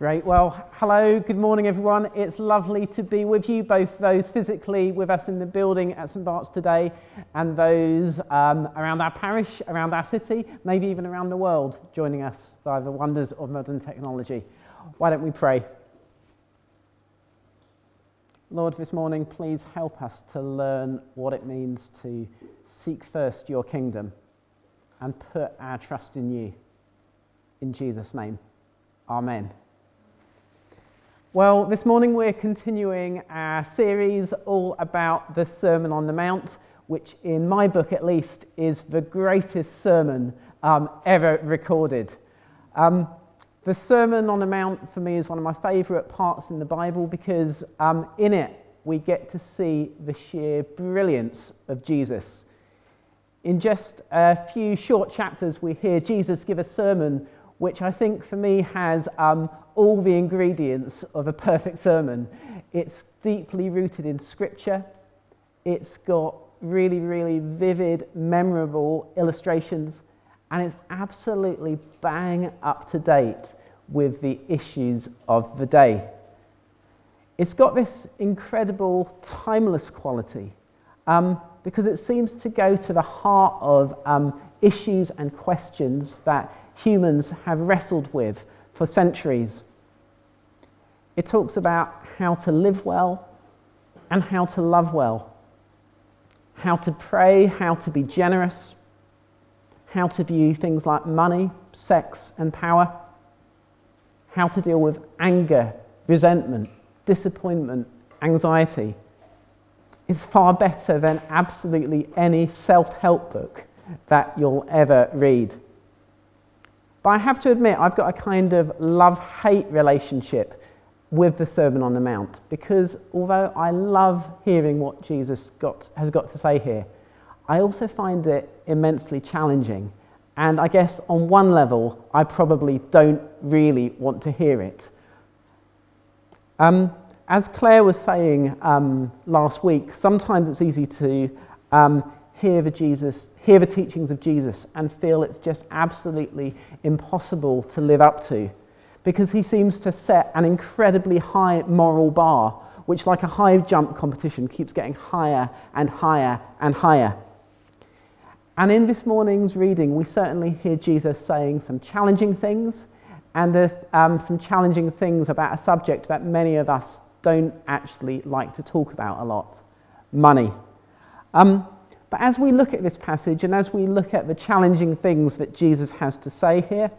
Great. Well, hello, good morning, everyone. It's lovely to be with you, both those physically with us in the building at St Bart's today and those um, around our parish, around our city, maybe even around the world, joining us by the wonders of modern technology. Why don't we pray? Lord, this morning, please help us to learn what it means to seek first your kingdom and put our trust in you. In Jesus' name, Amen. Well, this morning we're continuing our series all about the Sermon on the Mount, which, in my book at least, is the greatest sermon um, ever recorded. Um, the Sermon on the Mount, for me, is one of my favourite parts in the Bible because um, in it we get to see the sheer brilliance of Jesus. In just a few short chapters, we hear Jesus give a sermon which I think for me has um, all the ingredients of a perfect sermon. It's deeply rooted in scripture, it's got really, really vivid, memorable illustrations, and it's absolutely bang up to date with the issues of the day. It's got this incredible timeless quality um, because it seems to go to the heart of um, issues and questions that humans have wrestled with for centuries. It talks about how to live well and how to love well, how to pray, how to be generous, how to view things like money, sex, and power, how to deal with anger, resentment, disappointment, anxiety. It's far better than absolutely any self help book that you'll ever read. But I have to admit, I've got a kind of love hate relationship with the Sermon on the Mount because although I love hearing what Jesus got, has got to say here, I also find it immensely challenging. And I guess on one level, I probably don't really want to hear it. Um, as Claire was saying um, last week, sometimes it's easy to um, hear the Jesus, hear the teachings of Jesus and feel it's just absolutely impossible to live up to because he seems to set an incredibly high moral bar which like a high jump competition keeps getting higher and higher and higher. And in this morning's reading, we certainly hear Jesus saying some challenging things and uh, um, some challenging things about a subject that many of us don't actually like to talk about a lot money. Um, but as we look at this passage and as we look at the challenging things that Jesus has to say here,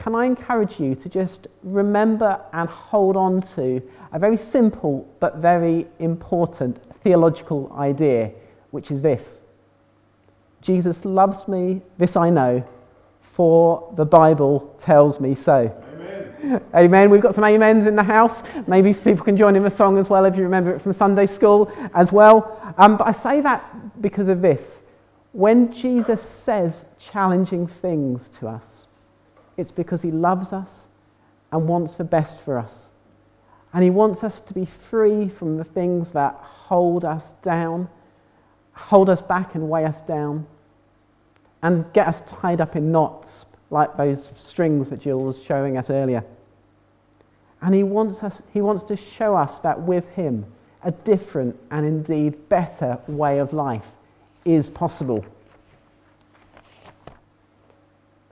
can I encourage you to just remember and hold on to a very simple but very important theological idea, which is this Jesus loves me, this I know, for the Bible tells me so. Amen. Amen. We've got some amens in the house. Maybe people can join in the song as well if you remember it from Sunday school as well. Um, but I say that because of this. When Jesus says challenging things to us, it's because he loves us and wants the best for us. And he wants us to be free from the things that hold us down, hold us back and weigh us down, and get us tied up in knots like those strings that Jill was showing us earlier. And he wants, us, he wants to show us that with him, a different and indeed better way of life is possible.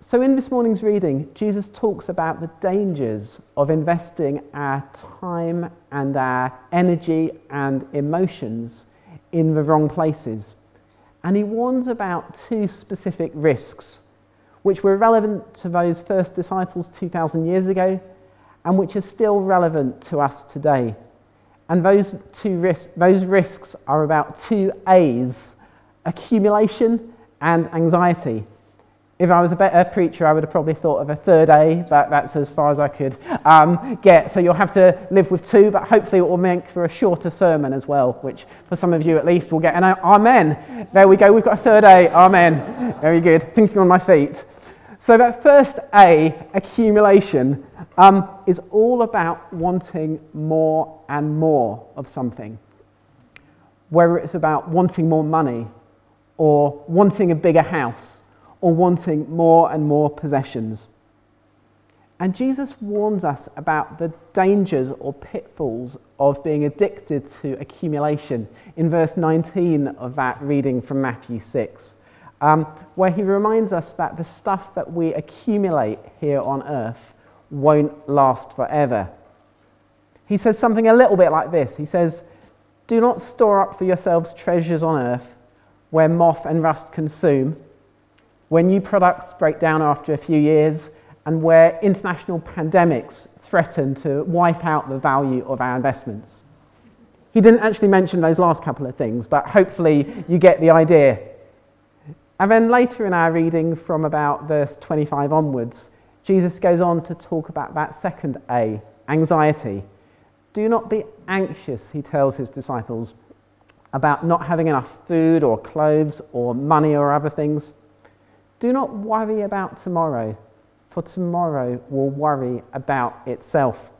So, in this morning's reading, Jesus talks about the dangers of investing our time and our energy and emotions in the wrong places. And he warns about two specific risks, which were relevant to those first disciples 2,000 years ago and which are still relevant to us today. And those, two ris- those risks are about two A's accumulation and anxiety. If I was a better preacher, I would have probably thought of a third A, but that's as far as I could um, get. So you'll have to live with two, but hopefully it will make for a shorter sermon as well, which for some of you at least will get an Amen. There we go, we've got a third A. Amen. Very good. Thinking on my feet. So that first A, accumulation, um, is all about wanting more and more of something. Whether it's about wanting more money or wanting a bigger house or wanting more and more possessions. And Jesus warns us about the dangers or pitfalls of being addicted to accumulation in verse 19 of that reading from Matthew 6, um, where he reminds us that the stuff that we accumulate here on earth won't last forever. He says something a little bit like this He says, Do not store up for yourselves treasures on earth where moth and rust consume, where new products break down after a few years and where international pandemics threaten to wipe out the value of our investments. He didn't actually mention those last couple of things, but hopefully you get the idea. And then later in our reading, from about verse 25 onwards, Jesus goes on to talk about that second A, anxiety. Do not be anxious, he tells his disciples, about not having enough food or clothes or money or other things. Do not worry about tomorrow for tomorrow will worry about itself.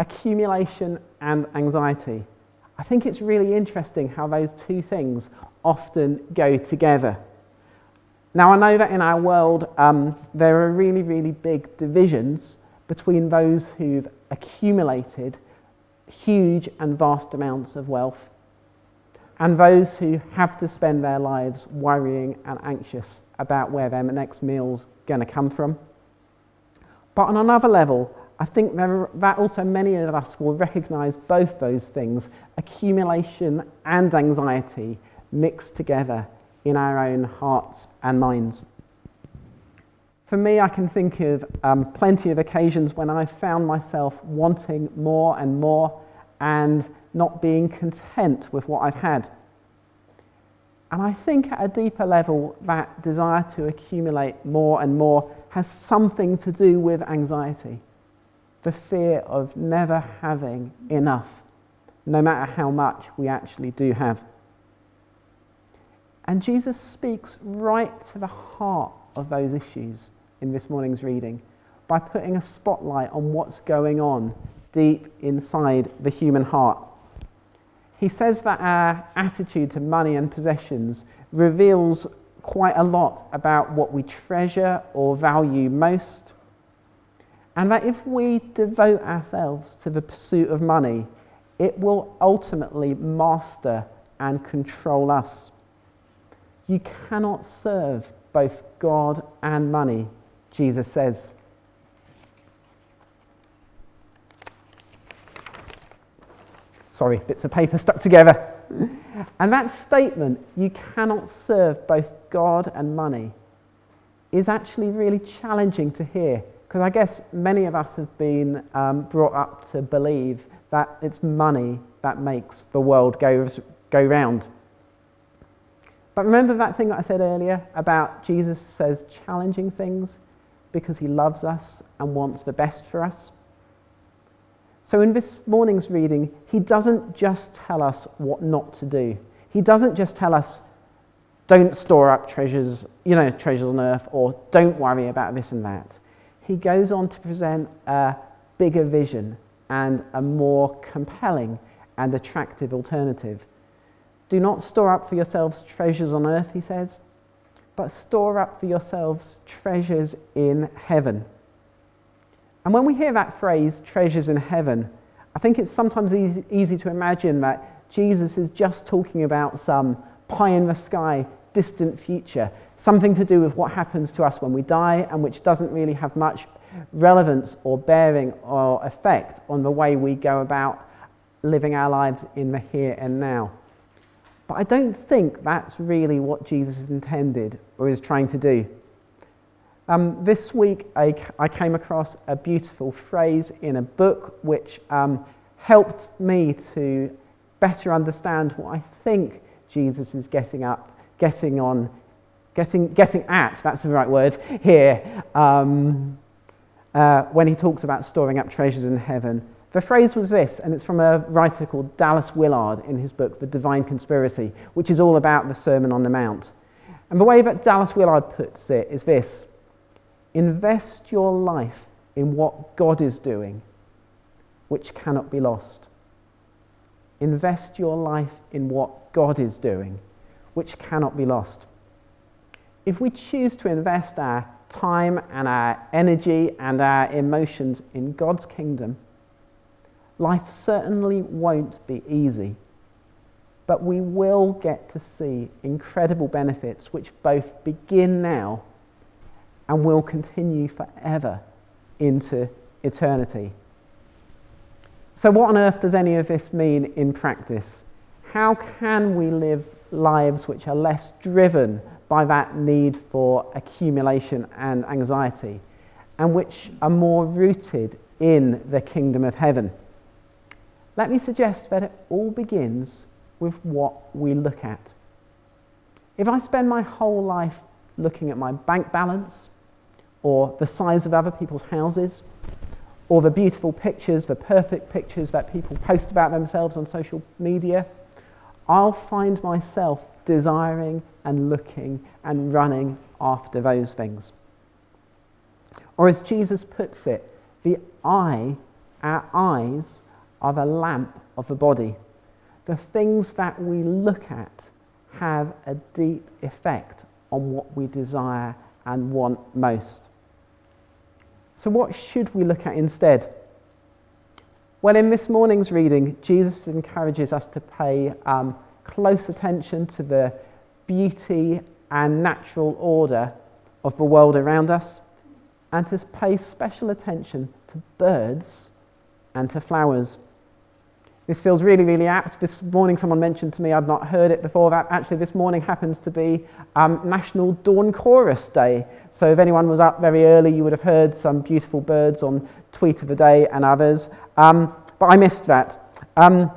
Accumulation and anxiety. I think it's really interesting how those two things often go together. Now, I know that in our world um, there are really, really big divisions between those who've accumulated huge and vast amounts of wealth and those who have to spend their lives worrying and anxious about where their next meal's going to come from. But on another level, I think that also many of us will recognize both those things accumulation and anxiety mixed together in our own hearts and minds. For me, I can think of um, plenty of occasions when I found myself wanting more and more and not being content with what I've had. And I think at a deeper level, that desire to accumulate more and more has something to do with anxiety the fear of never having enough, no matter how much we actually do have. And Jesus speaks right to the heart of those issues in this morning's reading by putting a spotlight on what's going on deep inside the human heart he says that our attitude to money and possessions reveals quite a lot about what we treasure or value most. And that if we devote ourselves to the pursuit of money, it will ultimately master and control us. You cannot serve both God and money, Jesus says. Sorry, bits of paper stuck together. And that statement, you cannot serve both God and money, is actually really challenging to hear because I guess many of us have been um, brought up to believe that it's money that makes the world go, go round. But remember that thing that I said earlier about Jesus says challenging things because he loves us and wants the best for us? So, in this morning's reading, he doesn't just tell us what not to do. He doesn't just tell us, don't store up treasures, you know, treasures on earth, or don't worry about this and that. He goes on to present a bigger vision and a more compelling and attractive alternative. Do not store up for yourselves treasures on earth, he says, but store up for yourselves treasures in heaven. And when we hear that phrase, treasures in heaven, I think it's sometimes easy, easy to imagine that Jesus is just talking about some pie in the sky, distant future, something to do with what happens to us when we die and which doesn't really have much relevance or bearing or effect on the way we go about living our lives in the here and now. But I don't think that's really what Jesus intended or is trying to do. Um, this week, I, I, came across a beautiful phrase in a book which um, helped me to better understand what I think Jesus is getting up, getting on, getting, getting at, that's the right word, here, um, uh, when he talks about storing up treasures in heaven. The phrase was this, and it's from a writer called Dallas Willard in his book, The Divine Conspiracy, which is all about the Sermon on the Mount. And the way that Dallas Willard puts it is this Invest your life in what God is doing, which cannot be lost. Invest your life in what God is doing, which cannot be lost. If we choose to invest our time and our energy and our emotions in God's kingdom, life certainly won't be easy. But we will get to see incredible benefits which both begin now and will continue forever into eternity. So, what on earth does any of this mean in practice? How can we live lives which are less driven by that need for accumulation and anxiety and which are more rooted in the kingdom of heaven? Let me suggest that it all begins with what we look at. If I spend my whole life looking at my bank balance, or the size of other people's houses, or the beautiful pictures, the perfect pictures that people post about themselves on social media, I'll find myself desiring and looking and running after those things. Or as Jesus puts it, the eye, our eyes, are the lamp of the body. The things that we look at have a deep effect on what we desire and want most. So, what should we look at instead? Well, in this morning's reading, Jesus encourages us to pay um, close attention to the beauty and natural order of the world around us and to pay special attention to birds and to flowers. This feels really, really apt. This morning, someone mentioned to me, I'd not heard it before, that actually this morning happens to be um, National Dawn Chorus Day. So, if anyone was up very early, you would have heard some beautiful birds on Tweet of the Day and others. Um, but I missed that. Um,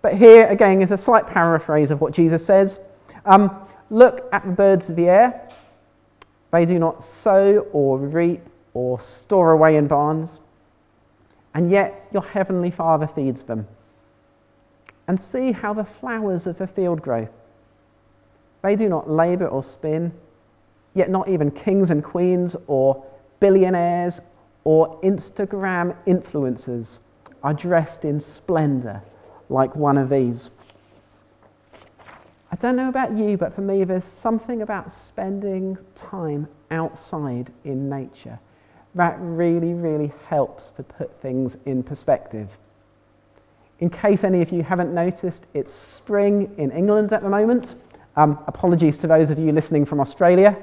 but here, again, is a slight paraphrase of what Jesus says um, Look at the birds of the air. They do not sow or reap or store away in barns, and yet your heavenly Father feeds them and see how the flowers of the field grow. They do not labour or spin, yet not even kings and queens or billionaires or Instagram influencers are dressed in splendour like one of these. I don't know about you, but for me, there's something about spending time outside in nature that really, really helps to put things in perspective. In case any of you haven't noticed, it's spring in England at the moment. Um, apologies to those of you listening from Australia.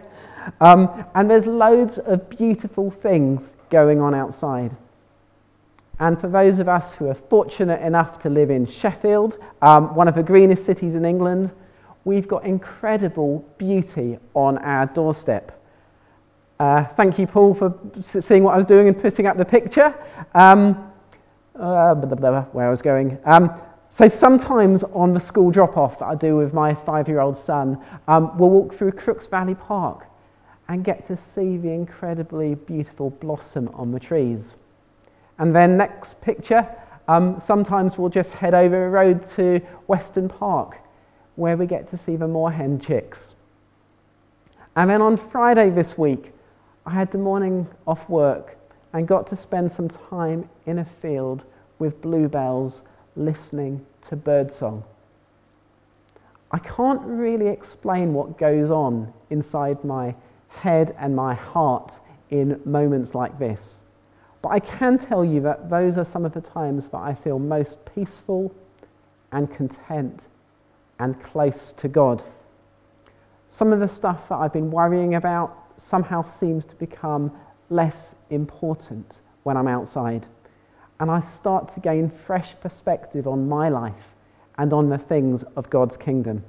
Um, and there's loads of beautiful things going on outside. And for those of us who are fortunate enough to live in Sheffield, um, one of the greenest cities in England, we've got incredible beauty on our doorstep. Uh, thank you, Paul, for seeing what I was doing and putting up the picture. Um, uh, blah, blah, blah, where I was going. Um, so sometimes on the school drop-off that I do with my five-year-old son, um, we'll walk through Crookes Valley Park and get to see the incredibly beautiful blossom on the trees. And then next picture, um, sometimes we'll just head over a road to Weston Park, where we get to see the moorhen chicks. And then on Friday this week, I had the morning off work and got to spend some time in a field with bluebells listening to birdsong. I can't really explain what goes on inside my head and my heart in moments like this. But I can tell you that those are some of the times that I feel most peaceful and content and close to God. Some of the stuff that I've been worrying about somehow seems to become less important when I'm outside. And I start to gain fresh perspective on my life and on the things of God's kingdom.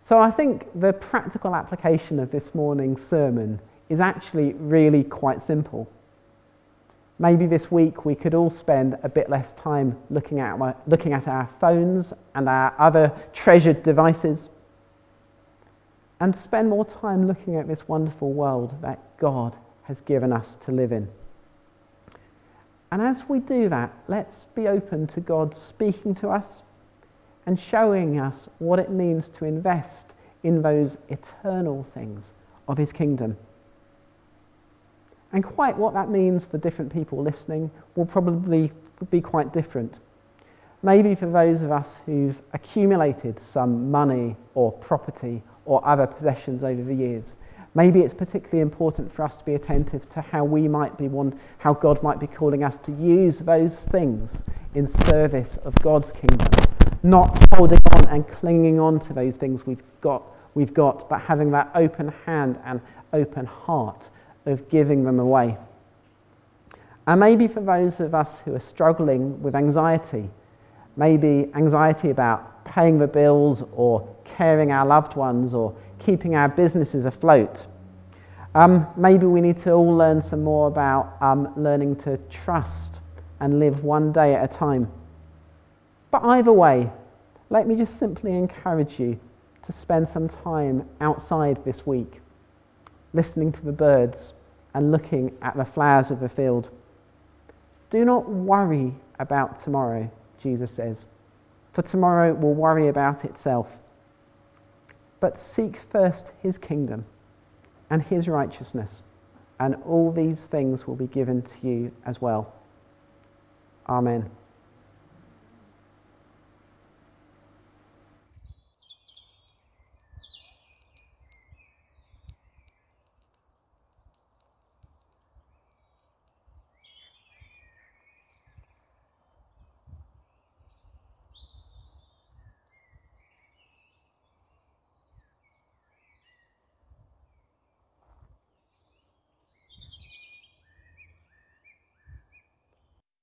So I think the practical application of this morning's sermon is actually really quite simple. Maybe this week we could all spend a bit less time looking at, looking at our phones and our other treasured devices and spend more time looking at this wonderful world that God has given us to live in. And as we do that, let's be open to God speaking to us and showing us what it means to invest in those eternal things of His kingdom. And quite what that means for different people listening will probably be quite different. Maybe for those of us who've accumulated some money or property or other possessions over the years, Maybe it's particularly important for us to be attentive to how we might be one, how God might be calling us to use those things in service of God's kingdom, not holding on and clinging on to those things we've got, we've got, but having that open hand and open heart of giving them away. And maybe for those of us who are struggling with anxiety, maybe anxiety about paying the bills or caring our loved ones or keeping our businesses afloat. Um, maybe we need to all learn some more about um, learning to trust and live one day at a time. But either way, let me just simply encourage you to spend some time outside this week, listening to the birds and looking at the flowers of the field. Do not worry about tomorrow, Jesus says, for tomorrow will worry about itself. But seek first his kingdom and his righteousness, and all these things will be given to you as well. Amen.